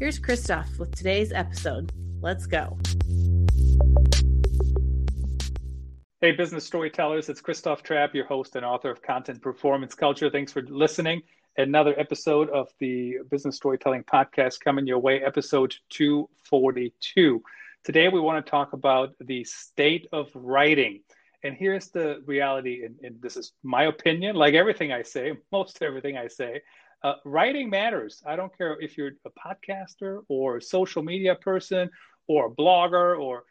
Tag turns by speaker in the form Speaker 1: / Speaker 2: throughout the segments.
Speaker 1: Here's Christoph with today's episode. Let's go.
Speaker 2: Hey, business storytellers, it's Christoph Trappe, your host and author of Content Performance Culture. Thanks for listening. Another episode of the Business Storytelling Podcast coming your way, episode 242. Today, we want to talk about the state of writing. And here's the reality, and, and this is my opinion, like everything I say, most everything I say, uh, writing matters. I don't care if you're a podcaster or a social media person or a blogger or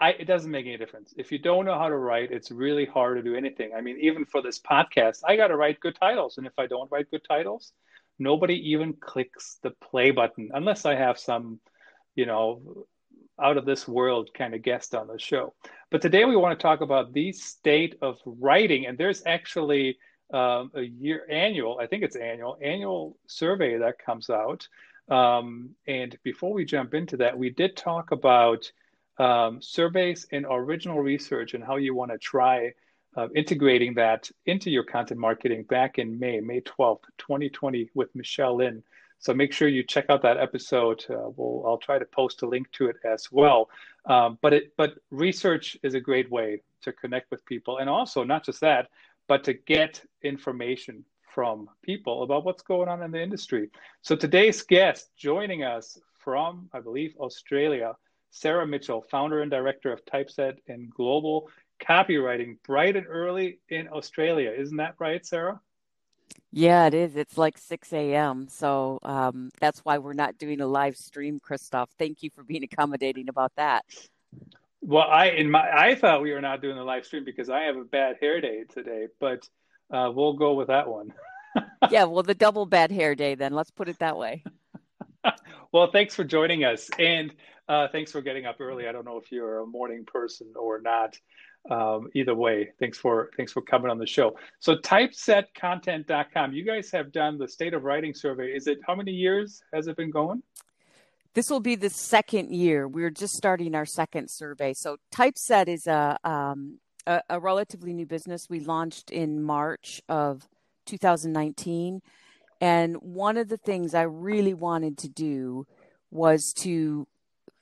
Speaker 2: I, it doesn't make any difference. If you don't know how to write, it's really hard to do anything. I mean, even for this podcast, I got to write good titles. And if I don't write good titles, nobody even clicks the play button unless I have some, you know, out of this world kind of guest on the show. But today we want to talk about the state of writing. And there's actually um, a year annual, I think it's annual, annual survey that comes out. Um, and before we jump into that, we did talk about um, surveys and original research and how you want to try uh, integrating that into your content marketing back in May, May 12th, 2020, with Michele Linn. So make sure you check out that episode. Uh, we'll, I'll try to post a link to it as well. Um, but it, but research is a great way to connect with people, and also not just that, but to get information from people about what's going on in the industry. So today's guest joining us from, I believe, Australia, Sarah Mitchell, founder and director of Typeset and Global Copywriting, bright and early in Australia. Isn't that right, Sarah?
Speaker 3: Yeah, it is. It's like 6 a.m. So um, that's why we're not doing a live stream, Christoph. Thank you for being accommodating about that.
Speaker 2: Well, I in my I thought we were not doing the live stream because I have a bad hair day today, but uh, we'll go with that one.
Speaker 3: yeah, well, the double bad hair day then. Let's put it that way.
Speaker 2: well, thanks for joining us, and uh, thanks for getting up early. I don't know if you're a morning person or not. Um, either way, thanks for thanks for coming on the show. So, typesetcontent.com. You guys have done the state of writing survey. Is it how many years has it been going?
Speaker 3: This will be the second year. We're just starting our second survey. So Typeset is a, um, a, a relatively new business. We launched in March of 2019, and one of the things I really wanted to do was to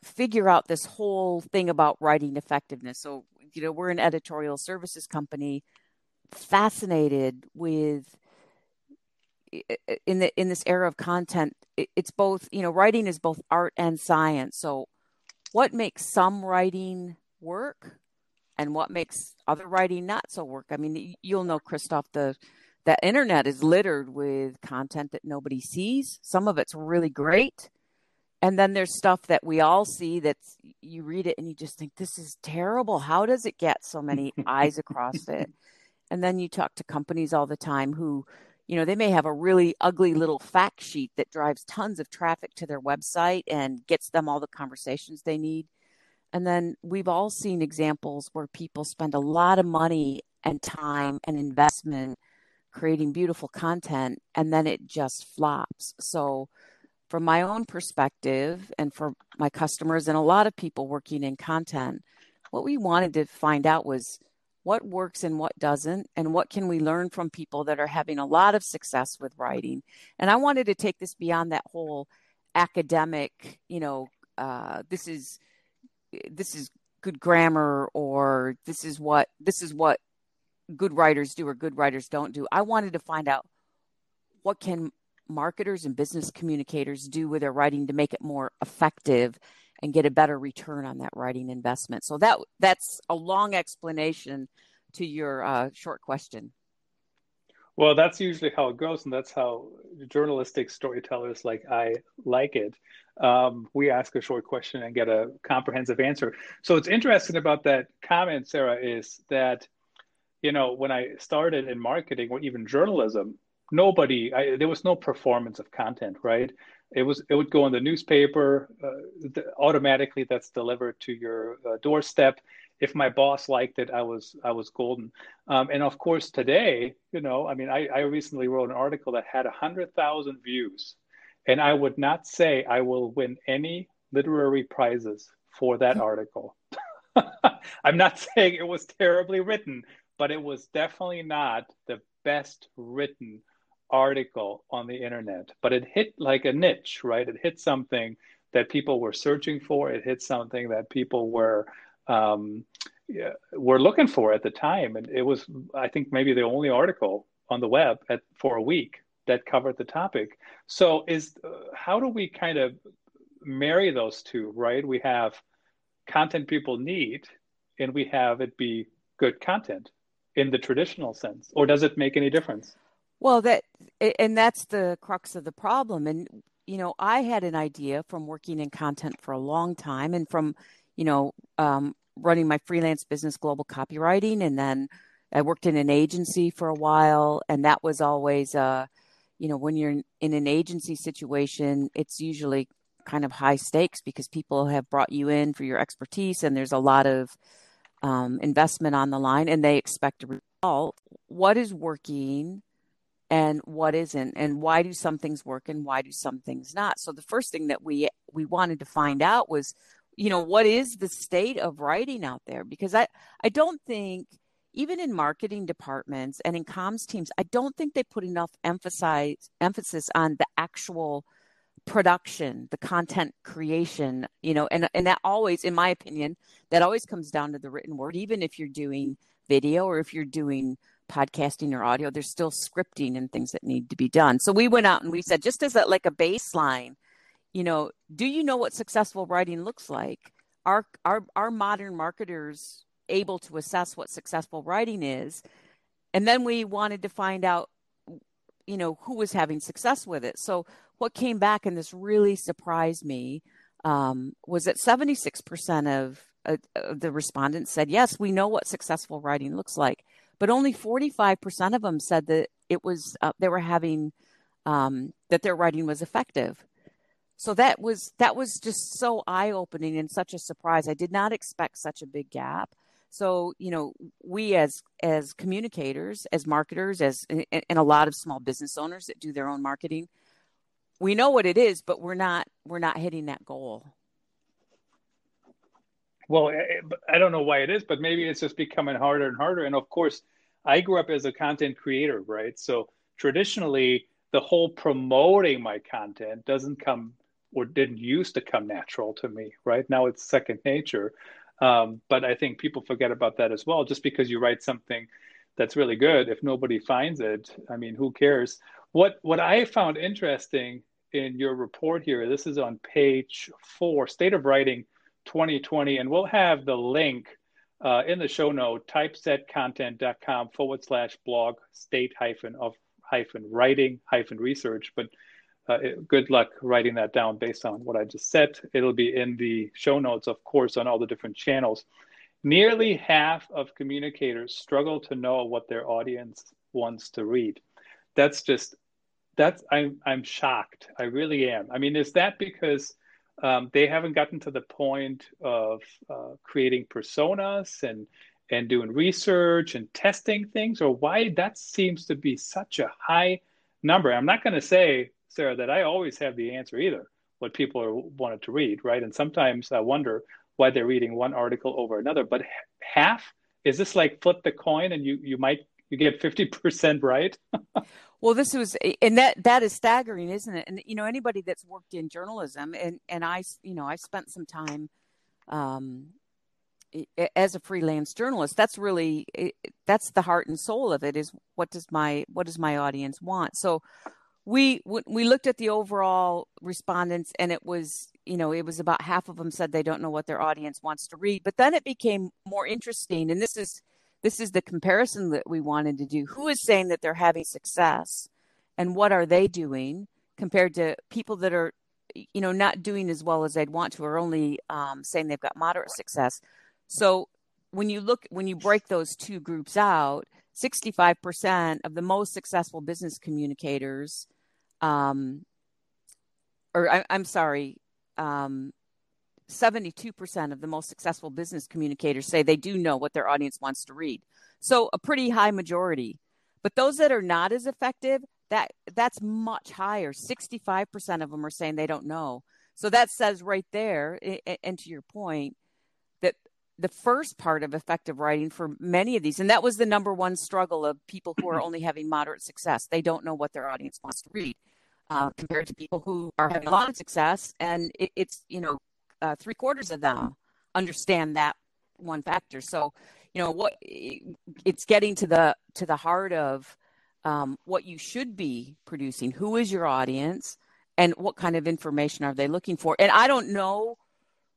Speaker 3: figure out this whole thing about writing effectiveness. So you know, we're an editorial services company, fascinated with in the in this era of content it's both you know writing is both art and science. So what makes some writing work and what makes other writing not so work? I mean you'll know christoph the the internet is littered with content that nobody sees. Some of it's really great. And then there's stuff that we all see that's you read it and you just think this is terrible. How does it get so many eyes across it? And then you talk to companies all the time who you know, they may have a really ugly little fact sheet that drives tons of traffic to their website and gets them all the conversations they need. And then we've all seen examples where people spend a lot of money and time and investment creating beautiful content and then it just flops. So, from my own perspective and for my customers and a lot of people working in content, what we wanted to find out was what works and what doesn't, and what can we learn from people that are having a lot of success with writing. And I wanted to take this beyond that whole academic, you know, uh, this is this is good grammar or this is what this is what good writers do or good writers don't do. I wanted to find out what can marketers and business communicators do with their writing to make it more effective and get a better return on that writing investment. So that that's a long explanation to your uh, short question.
Speaker 2: Well, that's usually how it goes, and that's how journalistic storytellers like I like it. Um, we ask a short question and get a comprehensive answer. So, what's interesting about that comment, Sarah, is that you know when I started in marketing or even journalism, nobody I, there was no performance of content right it was it would go in the newspaper uh, automatically that's delivered to your uh, doorstep. If my boss liked it i was i was golden. Um, and of course today you know i mean i, I recently wrote an article that had 100000 views. And i would not say i will win any literary prizes for that article. I'm not saying it was terribly written but it was definitely not the best written article on the internet, but it hit like a niche, right? It hit something that people were searching for. It hit something that people were um, were looking for at the time, and it was, I think, maybe the only article on the web at, for a week that covered the topic. So, is uh, how do we kind of marry those two, right? We have content people need, and we have it be good content in the traditional sense, or does it make any difference?
Speaker 3: Well, that and that's the crux of the problem. And you know, I had an idea from working in content for a long time, and from you know um, running my freelance business, global copywriting, and then I worked in an agency for a while, and that was always uh, you know, when you're in an agency situation, it's usually kind of high stakes because people have brought you in for your expertise, and there's a lot of um, investment on the line, and they expect a result. What is working? And what isn't and why do some things work and why do some things not? So the first thing that we we wanted to find out was you know what is the state of writing out there? Because i i don't think even in marketing departments and in comms teams i don't think they put enough emphasize emphasis on the actual production the content creation you know and and that always in my opinion that always comes down to the written word even if you're doing video or if you're doing podcasting or audio there's still scripting and things that need to be done. So we went out and we said just as a, like a baseline you know do you know what successful writing looks like? Are our our modern marketers able to assess what successful writing is? And then we wanted to find out you know who was having success with it. So what came back and this really surprised me um, was that 76% of, uh, of the respondents said yes we know what successful writing looks like but only 45% of them said that it was uh, they were having um, that their writing was effective. So that was that was just so eye-opening and such a surprise. I did not expect such a big gap. So you know we as as communicators as marketers as and a lot of small business owners that do their own marketing we know what it is but we're not we're not hitting that goal
Speaker 2: well, I don't know why it is, but maybe it's just becoming harder and harder. And of course, I grew up as a content creator, right? So traditionally, the whole promoting my content doesn't come or didn't used to come natural to me, right? Now it's second nature. Um, but I think people forget about that as well. Just because you write something that's really good, if nobody finds it, I mean, who cares? What what I found interesting in your report here, this is on page four, state of writing 2020. And we'll have the link uh, in the show note, typesetcontent.com forward slash blog state hyphen of hyphen writing hyphen research. But uh, good luck writing that down based on what I just said. It'll be in the show notes, of course, on all the different channels. Nearly half of communicators struggle to know what their audience wants to read. That's just that's I'm I'm shocked. I really am. I mean, is that because um, they haven't gotten to the point of uh, creating personas and and doing research and testing things or why that seems to be such a high number. I'm not going to say sarah that i always have the answer either what people are wanted to read right? And sometimes i wonder why they're reading one article over another. But half? Is this like flip the coin and you you might you get 50% right
Speaker 3: Well, this was, and that that is staggering, isn't it? And you know, anybody that's worked in journalism, and and I, you know, I spent some time um, as a freelance journalist. That's really that's the heart and soul of it. Is what does my what does my audience want? So we we looked at the overall respondents, and it was you know it was about half of them said they don't know what their audience wants to read. But then it became more interesting, and this is this is the comparison that we wanted to do. Who is saying that they're having success and what are they doing compared to people that are, you know, not doing as well as they'd want to or only um, saying they've got moderate success. So when you look, when you break those two groups out, 65% of the most successful business communicators, um, or I, am sorry, um, 72% of the most successful business communicators say they do know what their audience wants to read. So a pretty high majority. But those that are not as effective, that that's much higher. 65% of them are saying they don't know. So that says right there, and to your point, that the first part of effective writing for many of these, and that was the number one struggle of people who are only having moderate success. They don't know what their audience wants to read. Uh, compared to people who are having a lot of success, and it, it's you know uh, three quarters of them understand that one factor. So you know what it's getting to the to the heart of um, what you should be producing. Who is your audience, and what kind of information are they looking for? And I don't know.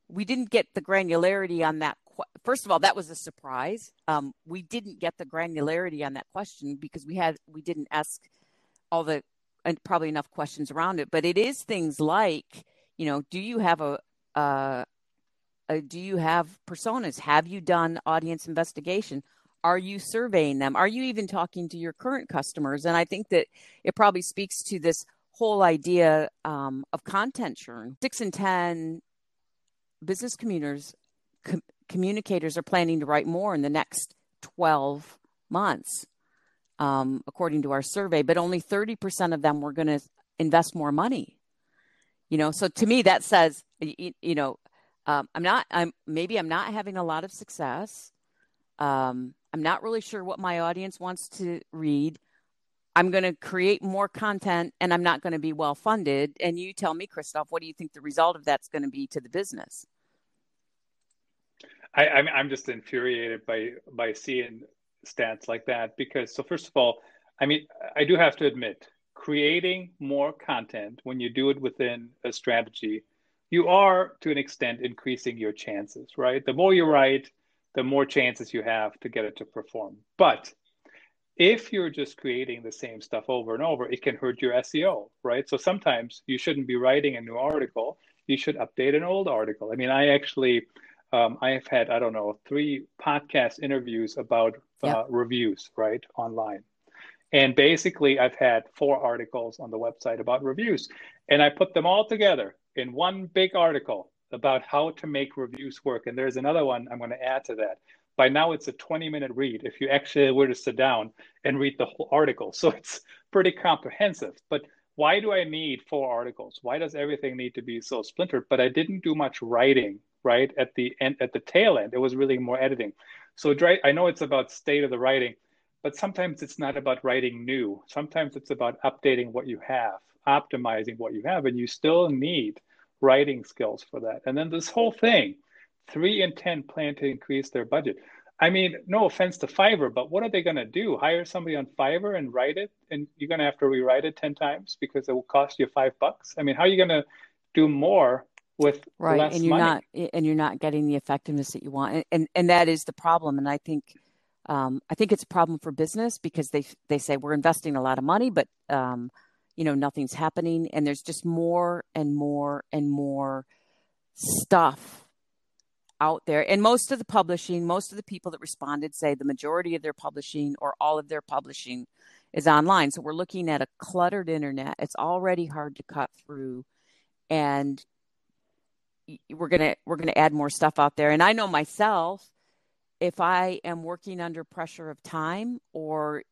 Speaker 3: We didn't get the granularity on that first of all, that was a surprise. Um, we didn't get the granularity on that question because we had we didn't ask all the and probably enough questions around it. But it is things like, you know, do you have a, a, a do you have personas? Have you done audience investigation? Are you surveying them? Are you even talking to your current customers? And I think that it probably speaks to this whole idea um, of content churn. Six in ten business communicators com- communicators are planning to write more in the next 12 months, um, according to our survey, but only 30% of them were going to invest more money. You know, so to me, that says, you, you know, um, I'm not, I'm maybe I'm not having a lot of success. Um, I'm not really sure what my audience wants to read. I'm going to create more content and I'm not going to be well funded. And you tell me, Christoph, what do you think the result of that's going to be to the business?
Speaker 2: I, I'm I'm just infuriated by by seeing stats like that because so first of all, I mean I do have to admit creating more content when you do it within a strategy, you are to an extent increasing your chances, right? The more you write, the more chances you have to get it to perform. But if you're just creating the same stuff over and over, it can hurt your SEO, right? So sometimes you shouldn't be writing a new article. You should update an old article. I mean, I actually um, I have had, I don't know, three podcast interviews about uh, reviews, right, online. And basically, I've had four articles on the website about reviews. And I put them all together in one big article about how to make reviews work. And there's another one I'm going to add to that. By now, it's a 20 minute read if you actually were to sit down and read the whole article. So it's pretty comprehensive. But why do I need four articles? Why does everything need to be so splintered? But I didn't do much writing right at the end at the tail end it was really more editing so i know it's about state of the writing but sometimes it's not about writing new. Sometimes it's about updating what you have optimizing what you have and you still need writing skills for that. And then this whole thing three in ten plan to increase their budget. I mean no offense to fiverr but what are they going to do? Hire somebody on fiverr and write it and you're going to have to rewrite it 10 times because it will cost you five bucks? I mean how are you going to do more with
Speaker 3: right and you're
Speaker 2: money.
Speaker 3: not and you're not getting the effectiveness that you want and, and that is the problem and i think um, i think it's a problem for business because they they say we're investing a lot of money but um, you know nothing's happening. And there's just more and more and more stuff out there. And most of the publishing most of the people that responded say the majority of their publishing or all of their publishing is online. So we're looking at a cluttered internet. It's already hard to cut through. And we're gonna we're gonna add more stuff out there. And I know myself, if I am working under pressure of time, or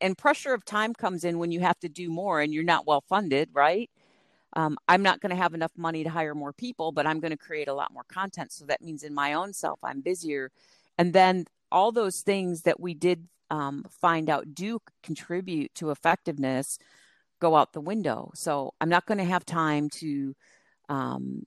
Speaker 3: and pressure of time comes in when you have to do more and you're not well funded, right? Um, I'm not going to have enough money to hire more people, but I'm going to create a lot more content. So that means in my own self, I'm busier. And then all those things that we did um, find out do contribute to effectiveness go out the window. So I'm not going to have time to um,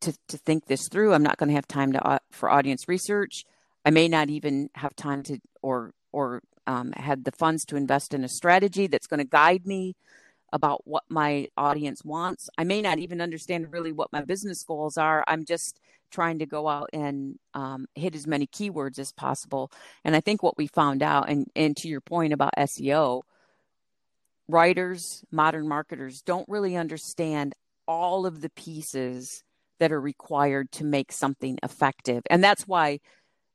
Speaker 3: to, to think this through. I'm not going to have time to uh, for audience research. I may not even have time to or or um, had the funds to invest in a strategy that's going to guide me about what my audience wants. I may not even understand really what my business goals are. I'm just trying to go out and um, hit as many keywords as possible. And I think what we found out, and, and to your point about SEO, writers, modern marketers don't really understand all of the pieces that are required to make something effective. And that's why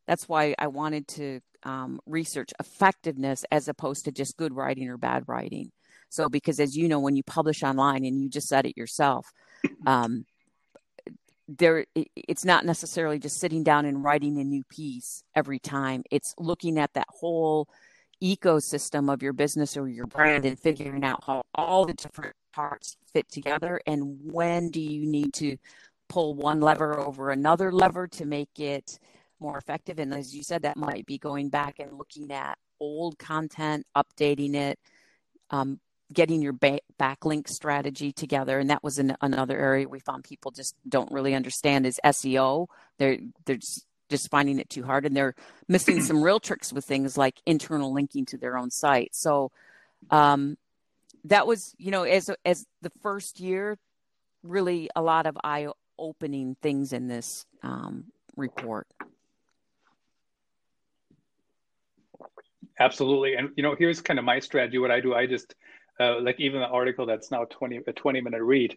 Speaker 3: that's why I wanted to um, research effectiveness as opposed to just good writing or bad writing. So, because as you know, when you publish online, and you just said it yourself, um, there it's not necessarily just sitting down and writing a new piece every time. It's looking at that whole ecosystem of your business or your brand and figuring out how all the different parts fit together and when do you need to pull one lever over another lever to make it more effective. And as you said that might be going back and looking at old content updating it um, getting your ba- backlink strategy together. And that was an, another area we found people just don't really understand is seo they're they're just, just finding it too hard. And they're missing some real tricks with things like internal linking to their own site. So um, that was you know as as the first year really a lot of eye opening things in this um, report
Speaker 2: absolutely. And you know here's kind of my strategy what i do. I just uh, like even the article that's now 20 a 20 minute read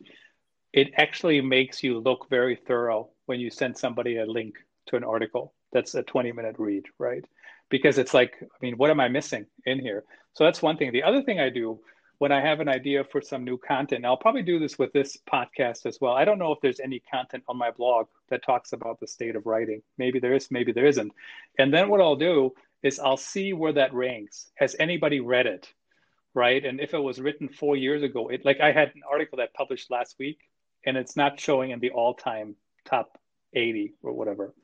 Speaker 2: it actually makes you look very thorough when you send somebody a link to an article that's a 20 minute read right? Because it's like i mean what am i missing in here? So that's one thing. The other thing i do when i have an idea for some new content i'll probably do this with this podcast as well. I don't know if there's any content on my blog that talks about the state of writing. Maybe there is maybe there isn't. And then what i'll do is i'll see where that ranks has anybody read it right? And if it was written four years ago, it like I had an article that published last week, and it's not showing in the all-time top 80 or whatever,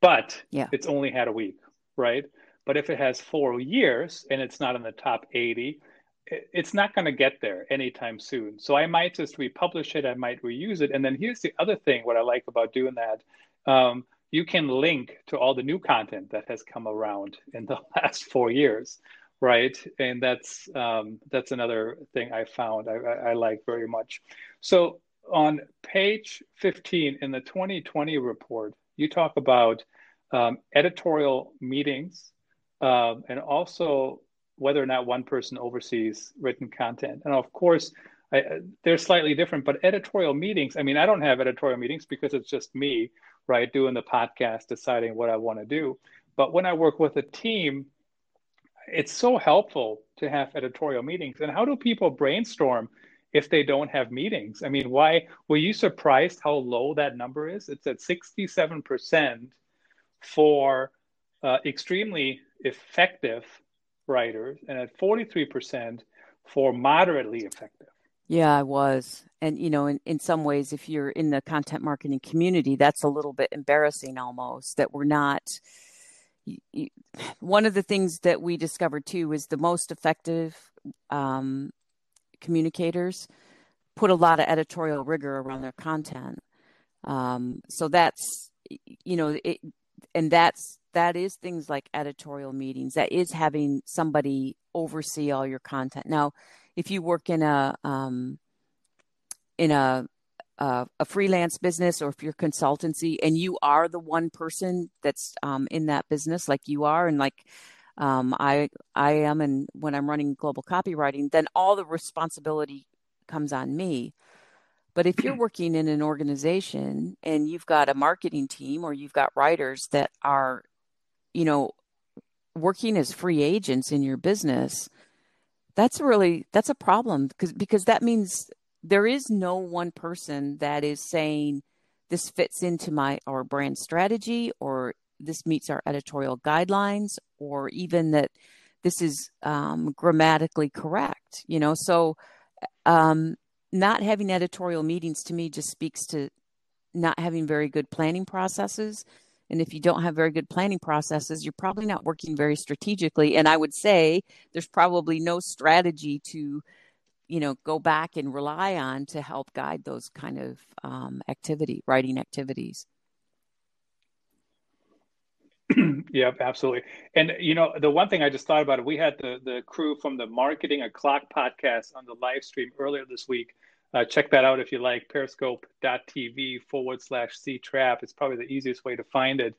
Speaker 2: but yeah. it's only had a week, right? But if it has four years and it's not in the top 80, it's not going to get there anytime soon. So I might just republish it. I might reuse it. And then here's the other thing: what I like about doing that. Um, you can link to all the new content that has come around in the last four years right? And that's um, that's another thing I found I, I, like very much. So on page 15 in the 2020 report, you talk about um, editorial meetings um, and also whether or not one person oversees written content. And of course, I, they're slightly different, but editorial meetings, I mean, I don't have editorial meetings because it's just me, right, doing the podcast, deciding what I want to do. But when I work with a team, it's so helpful to have editorial meetings. And how do people brainstorm if they don't have meetings? I mean, why were you surprised how low that number is? It's at 67% for uh, extremely effective writers and at 43% for moderately effective.
Speaker 3: Yeah, I was. And, you know, in, in some ways, if you're in the content marketing community, that's a little bit embarrassing almost that we're not one of the things that we discovered too is the most effective um, communicators put a lot of editorial rigor around their content. Um, so that's you know it, and that's that is things like editorial meetings. That is having somebody oversee all your content. Now, if you work in a um, in a uh, a freelance business or if you're consultancy and you are the one person that's um, in that business like you are and like um, I I am and when I'm running global copywriting then all the responsibility comes on me. But if you're working in an organization and you've got a marketing team or you've got writers that are you know working as free agents in your business that's really that's a problem because because that means there is no one person that is saying this fits into my our brand strategy or this meets our editorial guidelines or even that this is um, grammatically correct you know? So um, not having editorial meetings to me just speaks to not having very good planning processes and if you don't have very good planning processes you're probably not working very strategically. And i would say there's probably no strategy to you know go back and rely on to help guide those kind of um, activity writing activities.
Speaker 2: Yep, absolutely. And you know the one thing i just thought about it we had the the crew from the marketing o'clock podcast on the live stream earlier this week uh, check that out if you like periscope.tv forward slash c trap it's probably the easiest way to find it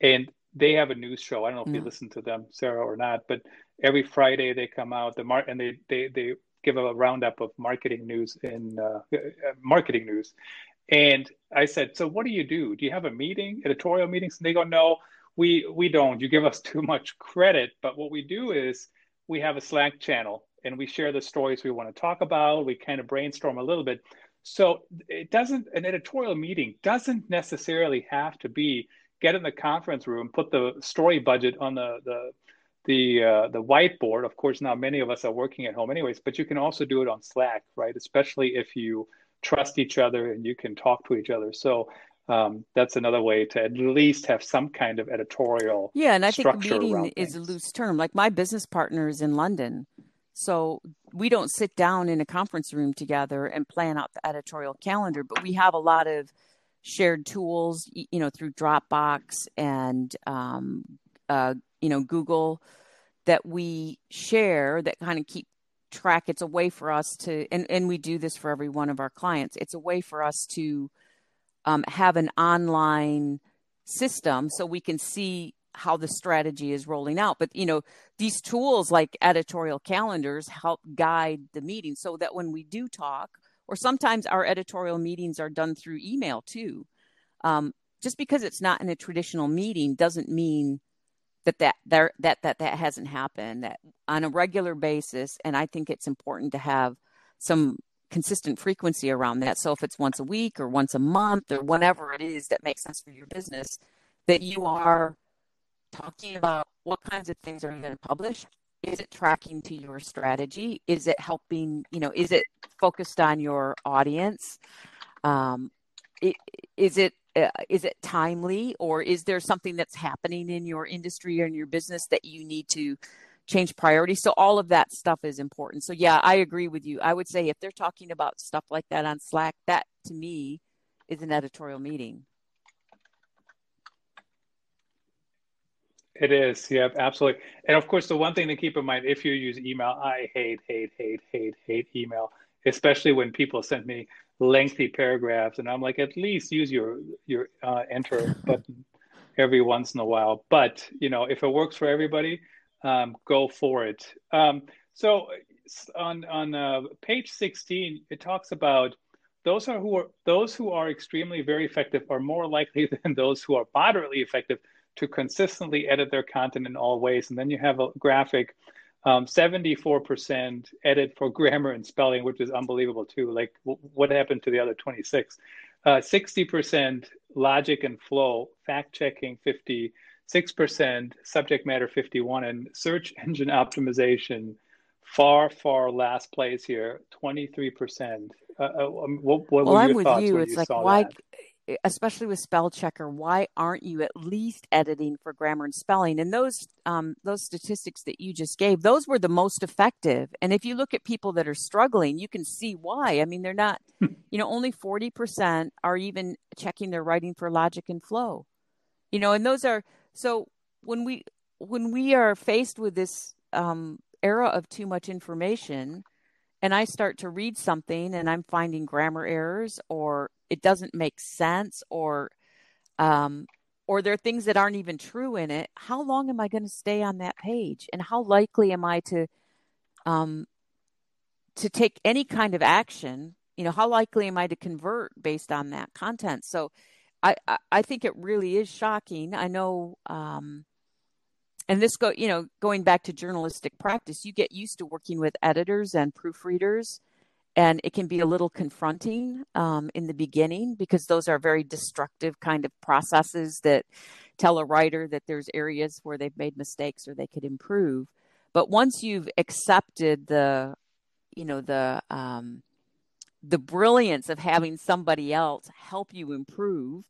Speaker 2: and they have a news show i don't know if you listen to them sarah or not but every friday they come out the mar- and they they they give a roundup of marketing news in uh, uh, marketing news. And I said, so what do you do? Do you have a meeting, editorial meetings? And they go, no, we we don't. You give us too much credit, but what we do is we have a Slack channel and we share the stories we want to talk about. We kind of brainstorm a little bit. So it doesn't an editorial meeting doesn't necessarily have to be get in the conference room, put the story budget on the the the uh, the whiteboard. Of course, now many of us are working at home anyways, but you can also do it on Slack, right? Especially if you trust each other and you can talk to each other. So um, that's another way to at least have some kind of editorial.
Speaker 3: Yeah, and I think meeting is a loose term. Like my business partner is in London, so we don't sit down in a conference room together and plan out the editorial calendar, but we have a lot of shared tools, you know, through Dropbox and um, uh, you know Google that we share that kind of keep track. It's a way for us to, and and we do this for every one of our clients. It's a way for us to um, have an online system so we can see how the strategy is rolling out. But you know, these tools like editorial calendars help guide the meeting so that when we do talk, or sometimes our editorial meetings are done through email too. Um, just because it's not in a traditional meeting doesn't mean that that there that that that hasn't happened that on a regular basis and i think it's important to have some consistent frequency around that so if it's once a week or once a month or whatever it is that makes sense for your business that you are talking about what kinds of things are you going to publish is it tracking to your strategy? Is it helping you know is it focused on your audience? Um, is it uh, is it timely or is there something that's happening in your industry or in your business that you need to change priorities? So all of that stuff is important. So yeah i agree with you. I would say if they're talking about stuff like that on slack that to me is an editorial meeting
Speaker 2: It is, yeah, absolutely. And of course, the one thing to keep in mind if you use email, I hate, hate, hate, hate, hate email, especially when people send me lengthy paragraphs, and I'm like, at least use your your uh, enter button every once in a while. But you know, if it works for everybody, um, go for it. Um, so on on uh, page 16, it talks about those are who are those who are extremely very effective are more likely than those who are moderately effective to consistently edit their content in all ways. And then you have a graphic um, 74% edit for grammar and spelling, which is unbelievable too. Like, w- what happened to the other 26? Uh, 60% logic and flow, fact checking 56%, subject matter 51, and search engine optimization far, far last place here, 23%. Uh, uh, um, what, what
Speaker 3: well, I'm with you. It's like, why? That? Especially with spell checker why aren't you at least editing for grammar and spelling? And those um, those statistics that you just gave those were the most effective. And if you look at people that are struggling you can see why. I mean they're not you know only 40% are even checking their writing for logic and flow. You know and those are so when we when we are faced with this um, era of too much information and I start to read something and I'm finding grammar errors or it doesn't make sense or um, or there are things that aren't even true in it, how long am I going to stay on that page? And how likely am I to um, to take any kind of action? You know, how likely am I to convert based on that content? So I, I, I think it really is shocking. I know um, and this go you know going back to journalistic practice you get used to working with editors and proofreaders and it can be a little confronting um, in the beginning because those are very destructive kind of processes that tell a writer that there's areas where they've made mistakes or they could improve but once you've accepted the you know the um, the brilliance of having somebody else help you improve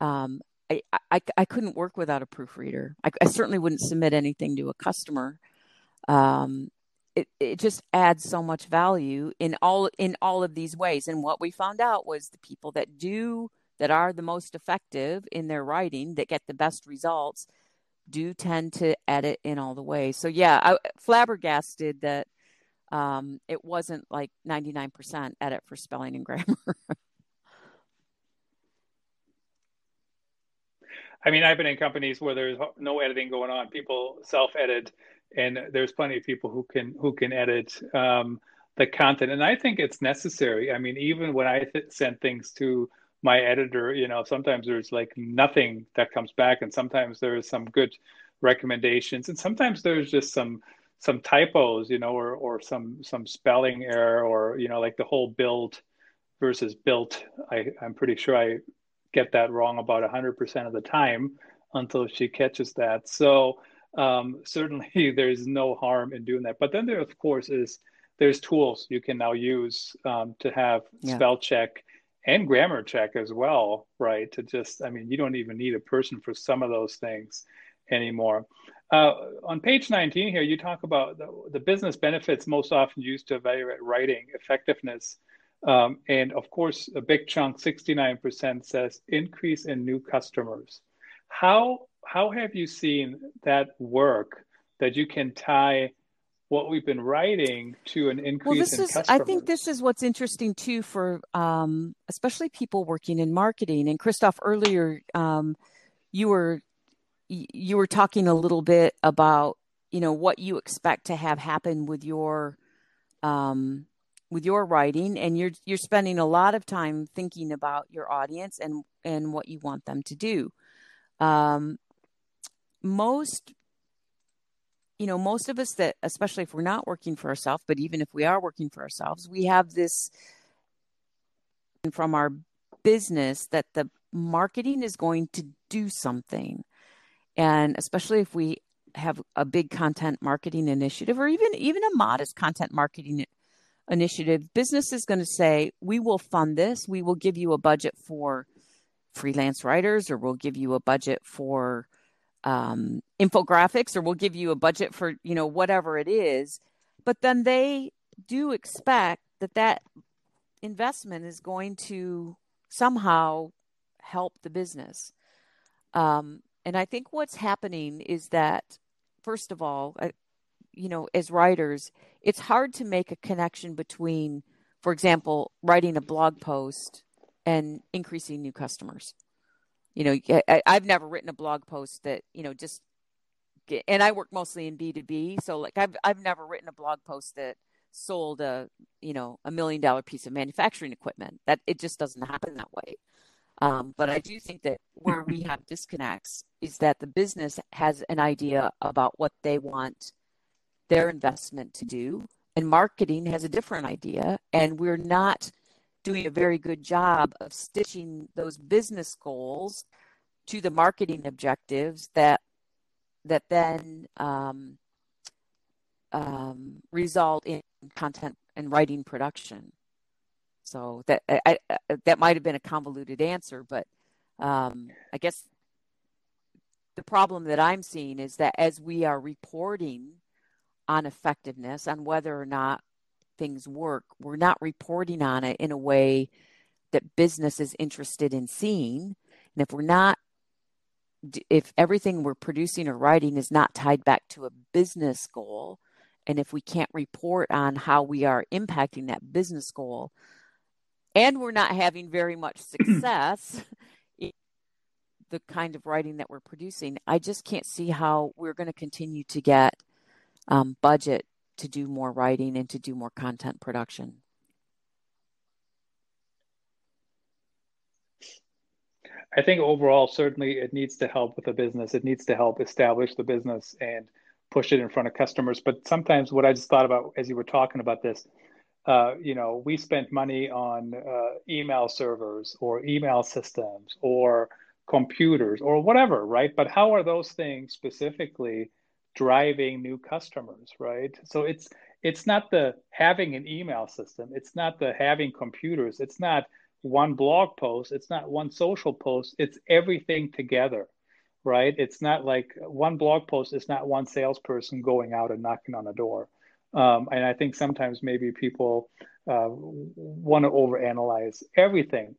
Speaker 3: um, I, I, I couldn't work without a proofreader. I, I certainly wouldn't submit anything to a customer. Um, it, it just adds so much value in all in all of these ways. And what we found out was the people that do that are the most effective in their writing, that get the best results, do tend to edit in all the ways. So yeah, I, flabbergasted that um, it wasn't like 99% edit for spelling and grammar.
Speaker 2: I mean, I've been in companies where there's no editing going on. People self-edit, and there's plenty of people who can who can edit um, the content. And I think it's necessary. I mean, even when I th- send things to my editor, you know, sometimes there's like nothing that comes back, and sometimes there's some good recommendations, and sometimes there's just some some typos, you know, or or some some spelling error, or you know, like the whole build versus built. I I'm pretty sure I get that wrong about 100% of the time until she catches that. So um, certainly there's no harm in doing that. But then there, of course, is there's tools you can now use um, to have yeah. spell check and grammar check as well, right? To just, I mean, you don't even need a person for some of those things anymore. Uh, on page 19 here, you talk about the, the, business benefits most often used to evaluate writing effectiveness. Um, and of course, a big chunk, 69%, says increase in new customers. How, how have you seen that work that you can tie what we've been writing to an increase well, this
Speaker 3: in
Speaker 2: is,
Speaker 3: customers. I think this is what's interesting too for um, especially people working in marketing. And Christoph, earlier um, you were you were talking a little bit about you know what you expect to have happen with your um, with your writing, and you're you're spending a lot of time thinking about your audience and and what you want them to do. Um, most you know, most of us that, especially if we're not working for ourselves, but even if we are working for ourselves, we have this from our business that the marketing is going to do something. And especially if we have a big content marketing initiative or even even a modest content marketing initiative, business is going to say, we will fund this. We will give you a budget for freelance writers or we'll give you a budget for um, infographics or we'll give you a budget for you know whatever it is. But then they do expect that that investment is going to somehow help the business. Um, and i think what's happening is that first of all I, you know as writers it's hard to make a connection between for example writing a blog post and increasing new customers you know I, i've never written a blog post that you know just and i work mostly in b2b so like i've i've never written a blog post that sold a you know a million dollar piece of manufacturing equipment. That it just doesn't happen that way. Um, but i do think that where we have disconnects is that the business has an idea about what they want their investment to do and marketing has a different idea and we're not doing a very good job of stitching those business goals to the marketing objectives that that then um, um, result in content and writing production. So that I, I, that might have been a convoluted answer, but um, I guess the problem that I'm seeing is that as we are reporting on effectiveness, on whether or not things work, we're not reporting on it in a way that business is interested in seeing. And if we're not, if everything we're producing or writing is not tied back to a business goal, and if we can't report on how we are impacting that business goal, and we're not having very much success the kind of writing that we're producing, I just can't see how we're going to continue to get um, budget to do more writing and to do more content production?
Speaker 2: I think overall, certainly it needs to help with the business. It needs to help establish the business and push it in front of customers. But sometimes, what I just thought about as you were talking about this, uh, you know, we spent money on uh, email servers or email systems or computers or whatever, right? But how are those things specifically driving new customers, right? So it's it's not the having an email system, it's not the having computers, it's not one blog post, it's not one social post, it's everything together, right? It's not like one blog post is not one salesperson going out and knocking on a door. Um, and I think sometimes maybe people uh, want to overanalyze everything.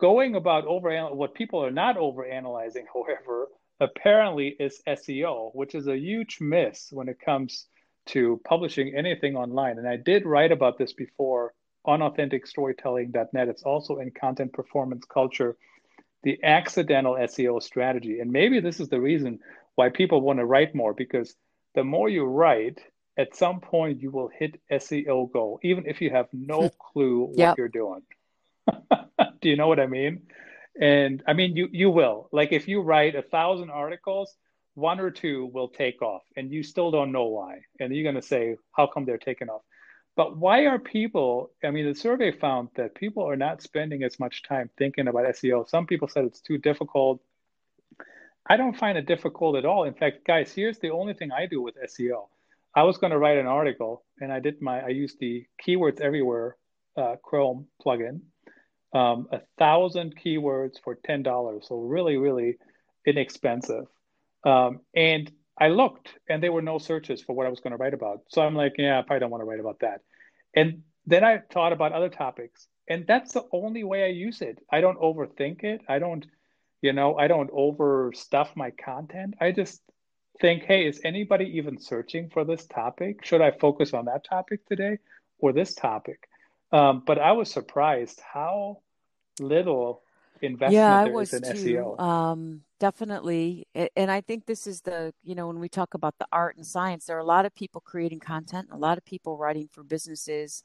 Speaker 2: Going about over what people are not overanalyzing, however, apparently is SEO, which is a huge miss when it comes to publishing anything online. And I did write about this before on authenticstorytelling.net. It's also in Content Performance Culture, the accidental SEO strategy. And maybe this is the reason why people want to write more because the more you write, at some point you will hit SEO goal, even if you have no clue what yep. you're doing. Do you know what I mean? And I mean, you you will like if you write a thousand articles, one or two will take off, and you still don't know why, and you're going to say, how come they're taking off? But why are people? I mean, the survey found that people are not spending as much time thinking about SEO. Some people said it's too difficult. I don't find it difficult at all. In fact, guys, here's the only thing I do with SEO. I was going to write an article, and I did my. I used the Keywords Everywhere uh, Chrome plugin, um, a thousand keywords for ten dollars. So really, really inexpensive. Um, and I looked, and there were no searches for what I was going to write about. So I'm like, yeah, I probably don't want to write about that. And then I thought about other topics, and that's the only way I use it. I don't overthink it. I don't, you know, I don't overstuff my content. I just think, hey, is anybody even searching for this topic? Should I focus on that topic today or this topic? Um, but I was surprised how little investment
Speaker 3: yeah, I
Speaker 2: there
Speaker 3: was
Speaker 2: is in
Speaker 3: too.
Speaker 2: SEO.
Speaker 3: Um, definitely, and I think this is the you know when we talk about the art and science, there are a lot of people creating content, a lot of people writing for businesses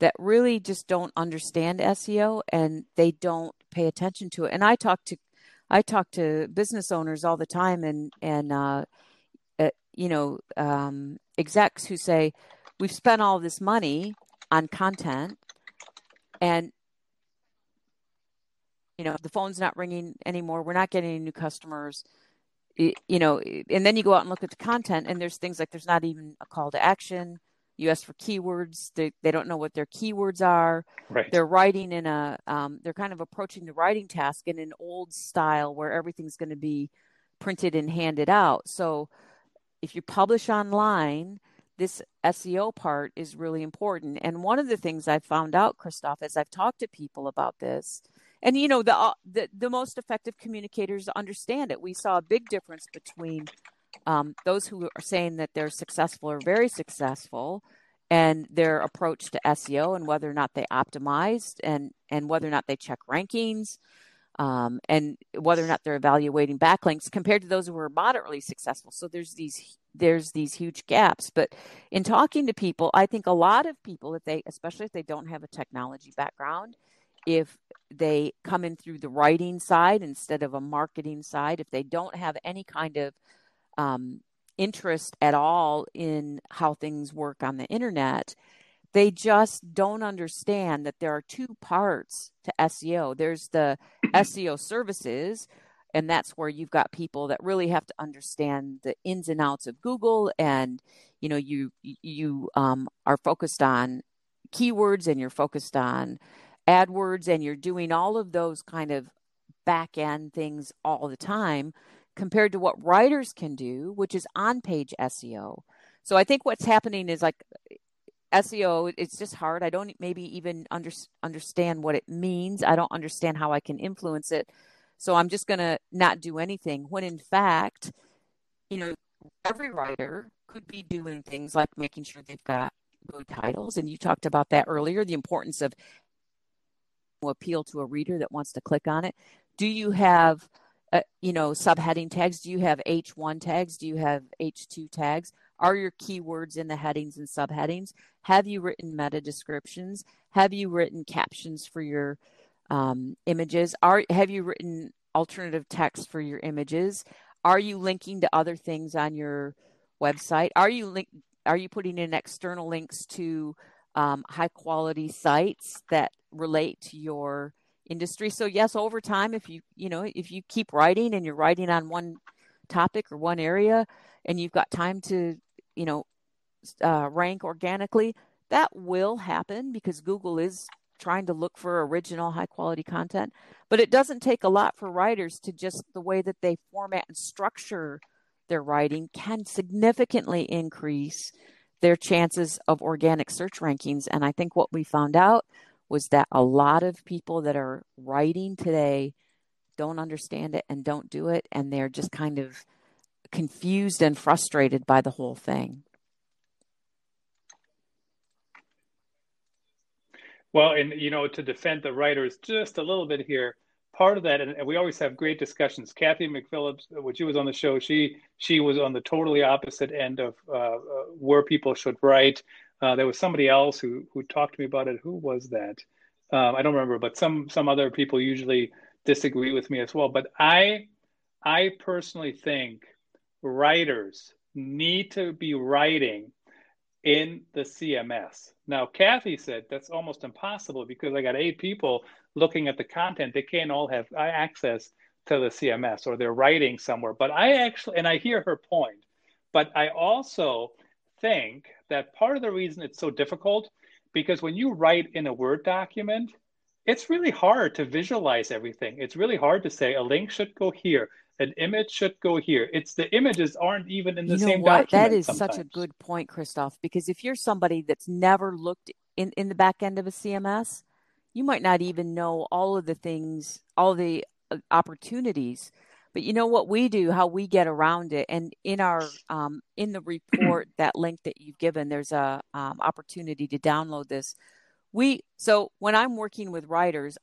Speaker 3: that really just don't understand SEO and they don't pay attention to it. And I talk to I talk to business owners all the time, and and uh, uh, you know um, execs who say we've spent all this money on content and you know the phone's not ringing anymore we're not getting any new customers you know and then you go out and look at the content and there's things like there's not even a call to action. You ask for keywords they, they don't know what their keywords are.
Speaker 2: Right.
Speaker 3: they're writing in a um, they're kind of approaching the writing task in an old style where everything's going to be printed and handed out. So if you publish online this SEO part is really important. And one of the things I've found out, Christoph, as I've talked to people about this, and you know the, uh, the the most effective communicators understand it. We saw a big difference between um, those who are saying that they're successful or very successful, and their approach to SEO and whether or not they optimized and and whether or not they check rankings. Um, and whether or not they're evaluating backlinks compared to those who are moderately successful. So there's these there's these huge gaps. But in talking to people, I think a lot of people, if they, especially if they don't have a technology background, if they come in through the writing side instead of a marketing side, if they don't have any kind of um, interest at all in how things work on the internet, they just don't understand that there are two parts to SEO. There's the SEO services, and that's where you've got people that really have to understand the ins and outs of Google, and you know you you um, are focused on keywords and you're focused on AdWords, and you're doing all of those kind of back end things all the time, compared to what writers can do, which is on page SEO. So I think what's happening is like SEO, it's just hard. I don't maybe even under, understand what it means. I don't understand how I can influence it. So I'm just going to not do anything. When in fact, you know, every writer could be doing things like making sure they've got good titles. And you talked about that earlier the importance of appeal to a reader that wants to click on it. Do you have, uh, you know, subheading tags? Do you have H1 tags? Do you have H2 tags? Are your keywords in the headings and subheadings? Have you written meta descriptions? Have you written captions for your um, images? Are have you written alternative text for your images? Are you linking to other things on your website? Are you link, Are you putting in external links to um, high quality sites that relate to your industry? So yes, over time, if you you know if you keep writing and you're writing on one topic or one area, and you've got time to you know uh, rank organically, that will happen because Google is trying to look for original high quality content but it doesn't take a lot for writers to just the way that they format and structure their writing can significantly increase their chances of organic search rankings and i think what we found out was that a lot of people that are writing today don't understand it and don't do it and they're just kind of confused and frustrated by the whole thing
Speaker 2: Well, and you know, to defend the writers just a little bit here, part of that, and we always have great discussions. Kathy McPhillips, when she was on the show, she she was on the totally opposite end of uh, uh, where people should write. Uh, there was somebody else who who talked to me about it. Who was that? Um, I don't remember, but some some other people usually disagree with me as well. But I I personally think writers need to be writing in the CMS. Now, Kathy said that's almost impossible because I got eight people looking at the content. They can't all have access to the CMS or they're writing somewhere. But I actually, and I hear her point, but I also think that part of the reason it's so difficult because when you write in a Word document, it's really hard to visualize everything. It's really hard to say a link should go here, an image should go here. It's the images aren't even in the
Speaker 3: you know
Speaker 2: same
Speaker 3: what?
Speaker 2: document.
Speaker 3: That is
Speaker 2: sometimes.
Speaker 3: such a good point, Christoph, because if you're somebody that's never looked in, in the back end of a CMS, you might not even know all of the things, all the uh, opportunities. But you know what we do, how we get around it, and in our um, in the report, that link that you've given, there's a um, opportunity to download this. We so when I'm working with writers,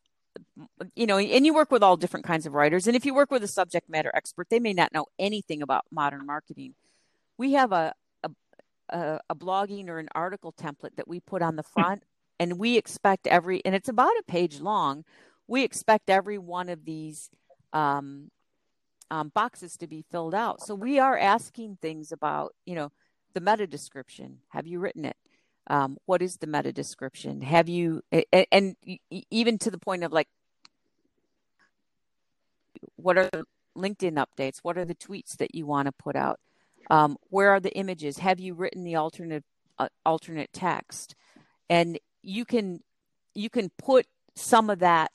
Speaker 3: you know, and you work with all different kinds of writers, and if you work with a subject matter expert, they may not know anything about modern marketing. We have a a, a blogging or an article template that we put on the front, and we expect every, and it's about a page long. We expect every one of these um, um, boxes to be filled out. So we are asking things about, you know, the meta description. Have you written it? Um, what is the meta description? Have you, and, and even to the point of like, what are the LinkedIn updates? What are the tweets that you want to put out? Um, where are the images? Have you written the alternate uh, alternate text? And you can you can put some of that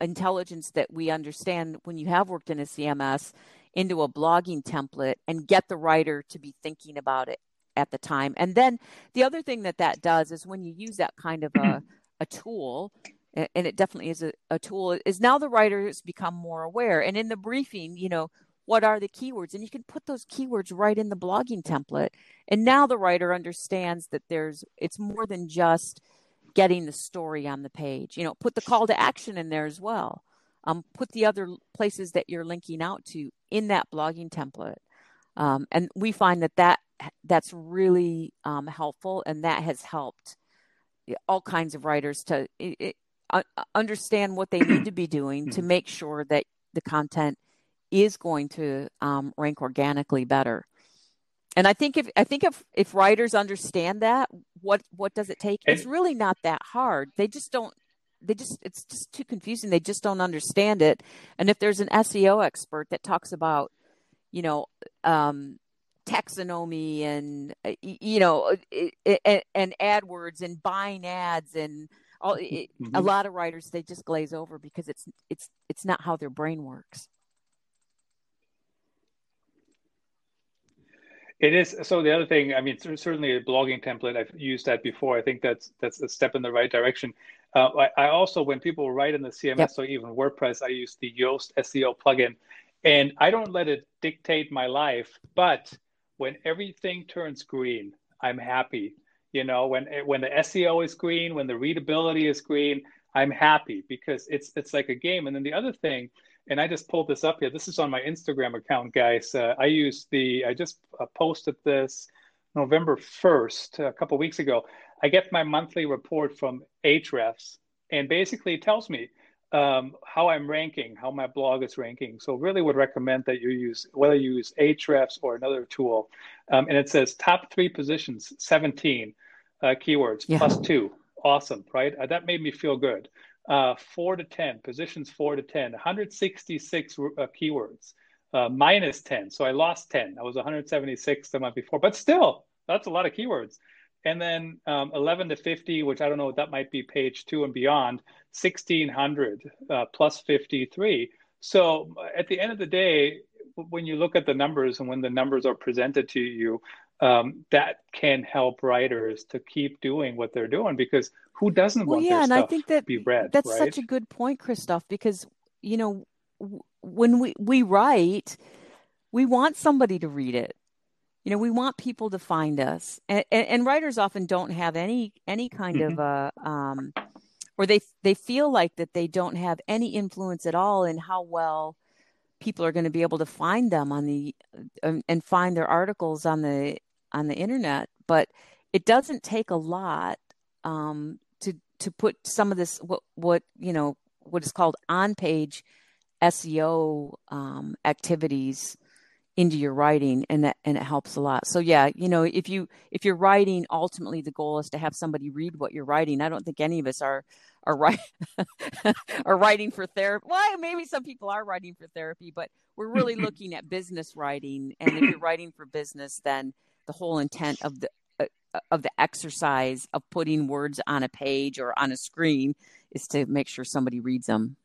Speaker 3: intelligence that we understand when you have worked in a CMS into a blogging template and get the writer to be thinking about it at the time. And then the other thing that that does is when you use that kind of a, a tool, and it definitely is a, a tool, is now the writers become more aware. And in the briefing, you know, what are the keywords? And you can put those keywords right in the blogging template. And now the writer understands that there's, it's more than just, getting the story on the page. You know, put the call to action in there as well. Um, put the other places that you're linking out to in that blogging template. Um, and we find that, that that's really um, helpful and that has helped all kinds of writers to it, uh, understand what they need to be doing to make sure that the content is going to um, rank organically better and I think if I think if if writers understand that, what what does it take? It's really not that hard. They just don't. They just it's just too confusing. They just don't understand it. And if there's an SEO expert that talks about, you know, um, taxonomy and uh, you know, and, and AdWords and buying ads and all, mm-hmm. a lot of writers they just glaze over because it's it's it's not how their brain works.
Speaker 2: It is. So the other thing, I mean, certainly a blogging template. I've used that before. I think that's that's a step in the right direction. Uh, I, I, also, when people write in the CMS yep. or even WordPress, I use the Yoast SEO plugin, and I don't let it dictate my life. But when everything turns green, I'm happy. You know, when when the SEO is green, when the readability is green, I'm happy because it's it's like a game. And then the other thing and I just pulled this up here. This is on my Instagram account, guys. Uh, I use the, I just uh, posted this November 1st, a couple weeks ago. I get my monthly report from Ahrefs and basically it tells me um, how I'm ranking, how my blog is ranking. So really would recommend that you use, whether you use Ahrefs or another tool. Um, and it says top three positions, 17 uh, keywords, yeah. plus two. Awesome, right? Uh, that made me feel good uh, four to 10, positions four to 10, 166 uh, keywords, uh, minus 10. So I lost 10. I was 176 the month before, but still, that's a lot of keywords. And then um, 11 to 50, which I don't know, that might be page two and beyond, 1600 uh, plus 53. So at the end of the day, when you look at the numbers and when the numbers are presented to you, um, that can help writers to keep doing what they're doing because who doesn't well, want yeah, and I think that be read?
Speaker 3: That's
Speaker 2: right?
Speaker 3: such a good point, Christoph, because you know when we we write, we want somebody to read it. You know, we want people to find us, and, and, and writers often don't have any any kind mm-hmm. of a. Uh, um, or they they feel like that they don't have any influence at all in how well people are going to be able to find them on the um, and find their articles on the on the internet but it doesn't take a lot um, to to put some of this what what you know what is called on page SEO um, activities into your writing and that and it helps a lot. So yeah you know if you if you're writing ultimately the goal is to have somebody read what you're writing. I don't think any of us are are right are writing for therapy well maybe some people are writing for therapy but we're really looking at business writing. And if you're writing for business then the whole intent of the uh, of the exercise of putting words on a page or on a screen is to make sure somebody reads them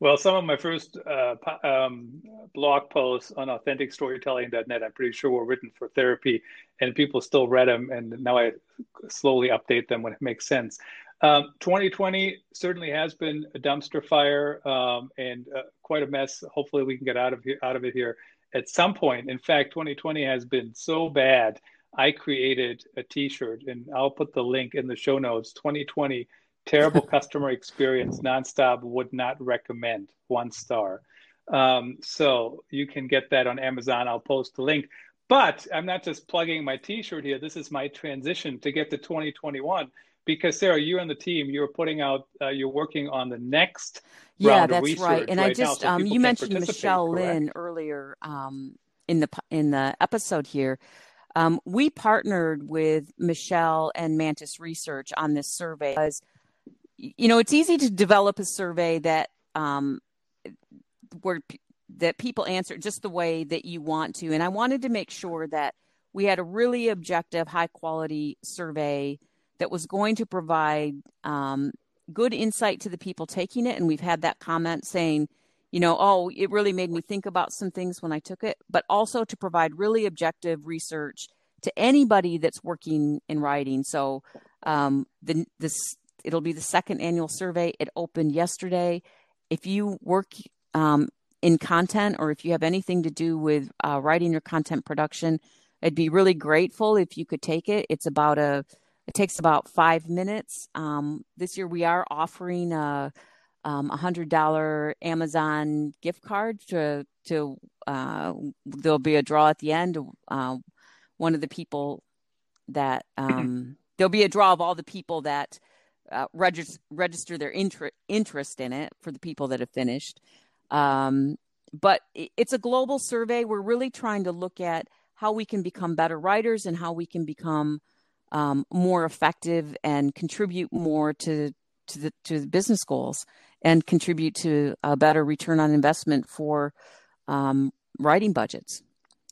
Speaker 2: Well, some of my first uh, um, blog posts on authenticstorytelling.net, I'm pretty sure were written for therapy, and people still read them. And now I slowly update them when it makes sense. Um, 2020 certainly has been a dumpster fire um, and uh, quite a mess. Hopefully, we can get out of here, out of it here at some point. In fact, 2020 has been so bad. I created a T-shirt, and I'll put the link in the show notes. 2020 terrible customer experience nonstop would not recommend one star. Um, so you can get that on amazon. I'll post the link. But i'm not just plugging my t-shirt here. This is my transition to get to 2021 because sarah you and the team you're putting out uh, you're working on the next
Speaker 3: yeah that's right. and right i just now, so um, you mentioned Michele correct? Linn earlier um, in the in the episode here. Um, we partnered with Michele and Mantis Research on this survey because you know, it's easy to develop a survey that um, where that people answer just the way that you want to. And I wanted to make sure that we had a really objective, high quality survey that was going to provide um, good insight to the people taking it. And we've had that comment saying, you know, oh, it really made me think about some things when I took it, but also to provide really objective research to anybody that's working in writing. So um, the this It'll be the second annual survey. It opened yesterday. If you work um, in content or if you have anything to do with uh, writing your content production, I'd be really grateful if you could take it. It's about a it takes about five minutes. Um, this year we are offering a um, hundred dollar Amazon gift card to to uh, there'll be a draw at the end. Uh, one of the people that um, there'll be a draw of all the people that uh, register, register their inter- interest in it for the people that have finished. Um, but it's a global survey. We're really trying to look at how we can become better writers and how we can become um, more effective and contribute more to to the to the business goals and contribute to a better return on investment for um, writing budgets.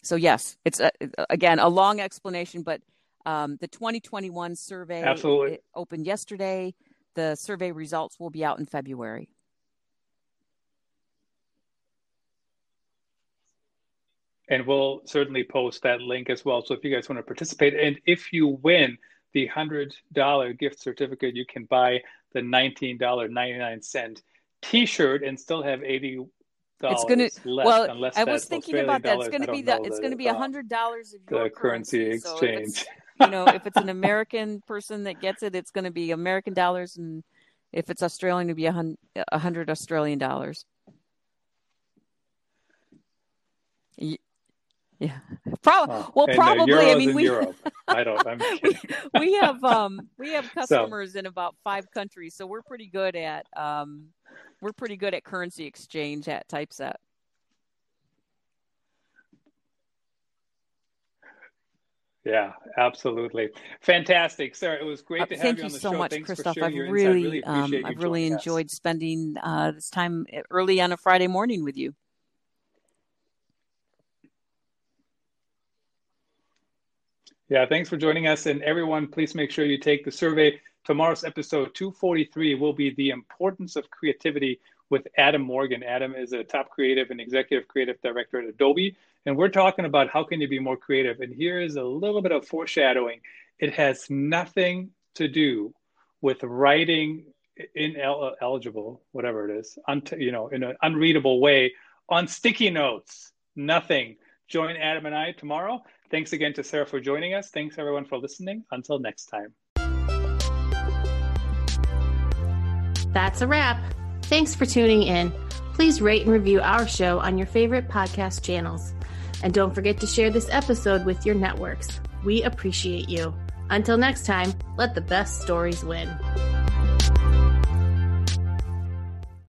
Speaker 3: So yes, it's a, again a long explanation, but um, the 2021 survey
Speaker 2: Absolutely.
Speaker 3: opened yesterday. The survey results will be out in February.
Speaker 2: And we'll certainly post that link as well. So if you guys want to participate, and if you win the $100 gift certificate, you can buy the $19.99 t shirt and still have 80
Speaker 3: it's gonna well i was thinking about that it's gonna be that it's gonna be a hundred dollars of
Speaker 2: the currency, currency exchange so
Speaker 3: you know, if it's an American person that gets it, it's going to be American dollars, and if it's Australian, it'll be a hundred Australian dollars. Yeah, probably. Oh, well, probably. I mean, we.
Speaker 2: I don't. I'm
Speaker 3: we, we, have um we have customers so. in about five countries, so we're pretty good at um we're pretty good at currency exchange at Typeset.
Speaker 2: Yeah, absolutely. Fantastic. Sarah, it was great uh, to have
Speaker 3: Thank
Speaker 2: you on the
Speaker 3: so
Speaker 2: show.
Speaker 3: Much,
Speaker 2: Thanks
Speaker 3: Christoph.
Speaker 2: I've
Speaker 3: really,
Speaker 2: really
Speaker 3: um, I've really enjoyed
Speaker 2: us.
Speaker 3: spending uh, this time early on a Friday morning with you.
Speaker 2: Yeah, thanks for joining us. And everyone, please make sure you take the survey. Tomorrow's episode 243 will be the importance of creativity with Adam Morgan. Adam is a top creative and executive creative director at Adobe. And we're talking about how can you be more creative. And here is a little bit of foreshadowing. It has nothing to do with writing ineligible, whatever it is, un- you know, in an unreadable way on sticky notes. Nothing. Join Adam and I tomorrow. Thanks again to Sarah for joining us. Thanks everyone for listening. Until next time.
Speaker 1: That's a wrap. Thanks for tuning in. Please rate and review our show on your favorite podcast channels. And don't forget to share this episode with your networks. We appreciate you. Until next time, let the best stories win.